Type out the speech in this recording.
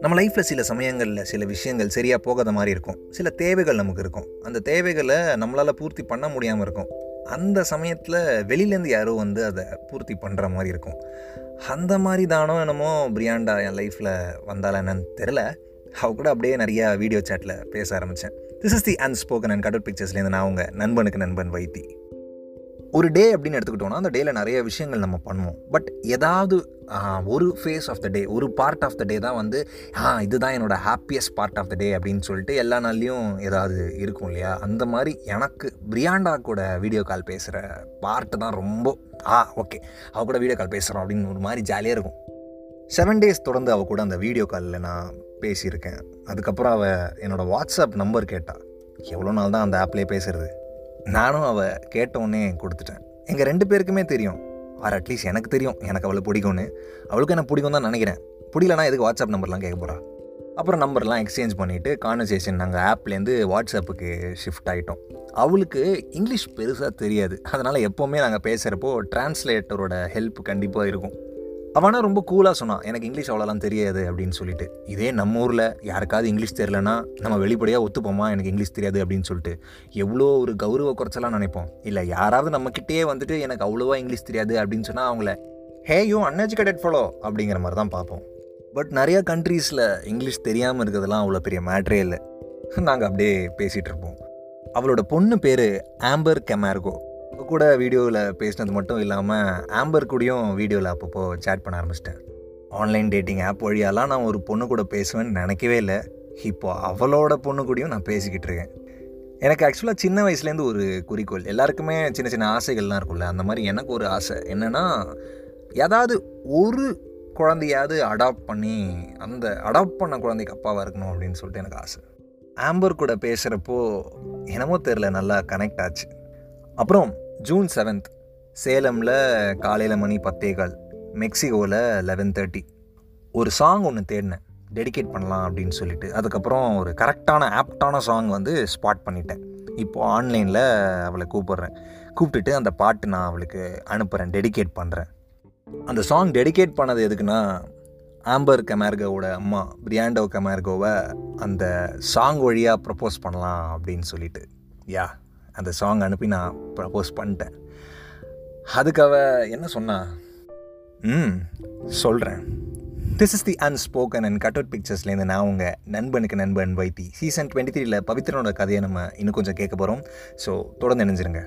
நம்ம லைஃப்பில் சில சமயங்களில் சில விஷயங்கள் சரியாக போகாத மாதிரி இருக்கும். சில தேவைகள் நமக்கு இருக்கும். அந்த தேவைகளை நம்மளால் பூர்த்தி பண்ண முடியாமல் இருக்கும். அந்த சமயத்தில் வெளியிலேருந்து யாரோ வந்து அதை பூர்த்தி பண்ணுற மாதிரி இருக்கும். அந்த மாதிரி தானோ என்னமோ பிரியாண்டா என் லைஃப்பில் வந்தாலும் என்னன்னு தெரில அவ கூட அப்படியே நிறையா வீடியோ சேட்டில் பேச ஆரம்பித்தேன் this is the unspoken and cut out பிக்சர்ஸ்லேருந்து நான் உங்கள் நண்பனுக்கு நண்பன் வைத்தி. ஒரு டே அப்படின்னு எடுத்துக்கிட்டோம்னா அந்த டேயில் நிறைய விஷயங்கள் நம்ம பண்ணுவோம். பட் ஏதாவது ஒரு ஃபேஸ் ஆஃப் த டே ஒரு பார்ட் ஆஃப் த டே தான் வந்து ஆ இதுதான் என்னோட happiest part of the day அப்படின்னு சொல்லிட்டு எல்லா நாள்லேயும் ஏதாவது இருக்கும் இல்லையா? அந்த மாதிரி எனக்கு பிரியாண்டா கூட வீடியோ கால் பேசுகிற பார்ட்டு தான் ரொம்ப ஆ ஓகே அவ கூட வீடியோ கால் பேசுகிறோம் அப்படின்னு ஒரு மாதிரி ஜாலியாக இருக்கும். செவன் டேஸ் தொடர்ந்து அவள் கூட அந்த வீடியோ காலில் நான் பேசியிருக்கேன். அதுக்கப்புறம் அவள் என்னோடய வாட்ஸ்அப் நம்பர் கேட்டாள் எவ்வளோ நாள் தான் அந்த ஆப்லேயே பேசுறது? நானும் அவள் கேட்டவுடனே கொடுத்துட்டேன். எங்கள் ரெண்டு பேருக்குமே தெரியும். ஆர் அட்லீஸ்ட் எனக்கு தெரியும். எனக்கு அவளை பிடிக்கும்னு. அவளுக்கு எனக்கு பிடிக்கும் தான் நினைக்கிறேன். பிடிக்கலனா எதுக்கு வாட்ஸ்அப் நம்பர்லாம் கேட்க போகிறா அப்புறம் நம்பர்லாம் எக்ஸ்சேஞ்ச் பண்ணிவிட்டு கான்வர்சேஷன் நாங்கள் ஆப்லேருந்து வாட்ஸ்அப்புக்கு ஷிஃப்ட் ஆகிட்டோம் அவளுக்கு இங்கிலீஷ் பெருசாக தெரியாது. அதனால் எப்போவுமே நாங்கள் பேசுகிறப்போ டிரான்ஸ்லேட்டரோட ஹெல்ப் கண்டிப்பாக இருக்கும். அவனா ரொம்ப கூலாக சொன்னான். எனக்கு இங்கிலீஷ் அவ்வளோலாம் தெரியாது அப்படின்னு சொல்லிட்டு. இதே நம்ம ஊரில் யாருக்காவது இங்கிலீஷ் தெரிலனா நம்ம வெளிப்படையாக ஒத்துப்போமா? எனக்கு இங்கிலீஷ் தெரியாது அப்படின்னு சொல்லிட்டு. எவ்வளோ ஒரு கௌரவ குறைச்சலாம் நினைப்போம். இல்லை யாராவது நம்மக்கிட்டே வந்துட்டு எனக்கு அவ்வளோவா இங்கிலீஷ் தெரியாது அப்படின்னு சொன்னால் அவங்கள ஹே யூ அன்எஜுகேட்டட் ஃபாலோ அப்படிங்கிற மாதிரி தான் பார்ப்போம். பட் நிறையா கண்ட்ரீஸில் இங்கிலீஷ் தெரியாமல் இருக்கிறதுலாம் அவ்வளோ பெரிய மேட்ரே இல்லை. நாங்கள் அப்படியே பேசிகிட்டு இருப்போம். அவளோட பொண்ணு பேர் ஆம்பர் கெமார்கோ கூட வீடியோவில் பேசினது மட்டும் இல்லாமல் ஆம்பர் கூடயும் வீடியோவில் அப்பப்போ சேட் பண்ண ஆரம்பிச்சிட்டேன். ஆன்லைன் டேட்டிங் ஆப் வழியாலாம் நான் ஒரு பொண்ணு கூட பேசுவேன்னு நினைக்கவே இல்லை. இப்போ அவளோட பொண்ணு கூடயும் நான் பேசிக்கிட்டு இருக்கேன். எனக்கு ஆக்சுவலாக சின்ன வயசுலேருந்து ஒரு குறிக்கோள் எல்லாருக்குமே சின்ன சின்ன ஆசைகள்லாம் இருக்கும்ல அந்த மாதிரி எனக்கு ஒரு ஆசை. என்னென்னா ஏதாவது ஒரு குழந்தையாவது அடாப்ட் பண்ணி அந்த அடாப்ட் பண்ண குழந்தைக்கு அப்பாவாக இருக்கணும் அப்படின்னு சொல்லிட்டு எனக்கு ஆசை. ஆம்பர் கூட பேசுகிறப்போ என்னமோ தெரில நல்லா கனெக்ட் ஆச்சு. அப்புறம் ஜூன் செவன்த் சேலமில் காலையில் மணி பத்தே கால் மெக்சிகோவில் லெவன் தேர்ட்டி ஒரு சாங் ஒன்று தேடினேன். டெடிகேட் பண்ணலாம் அப்படின்னு சொல்லிட்டு. அதுக்கப்புறம் ஒரு கரெக்டான ஆப்டான சாங் வந்து ஸ்பாட் பண்ணிட்டேன். இப்போது ஆன்லைனில் அவளை கூப்பிட்றேன். கூப்பிட்டுட்டு அந்த பாட்டு நான் அவளுக்கு அனுப்புகிறேன் டெடிகேட் பண்ணுறேன் அந்த சாங் டெடிகேட் பண்ணது எதுக்குன்னா ஆம்பர் கமேர்கோவோட அம்மா பிரியாண்டோ கமேர்கோவை அந்த சாங் வழியாக ப்ரப்போஸ் பண்ணலாம் அப்படின்னு சொல்லிட்டு. யா அந்த சாங் அனுப்பி நான் ப்ரப்போஸ் பண்ணிட்டேன். அதுக்கு அவ என்ன சொன்னா? ம் சொல்கிறேன் this is the unspoken and cut out பிக்சர்ஸ்லேருந்து நான் உங்கள் நண்பனுக்கு நண்பன் வைத்தி. சீசன் டுவெண்ட்டி த்ரீல பவித்ரனோட கதையை நம்ம இன்னும் கொஞ்சம் கேட்க போகிறோம் ஸோ தொடர்ந்து இணைஞ்சிருங்க.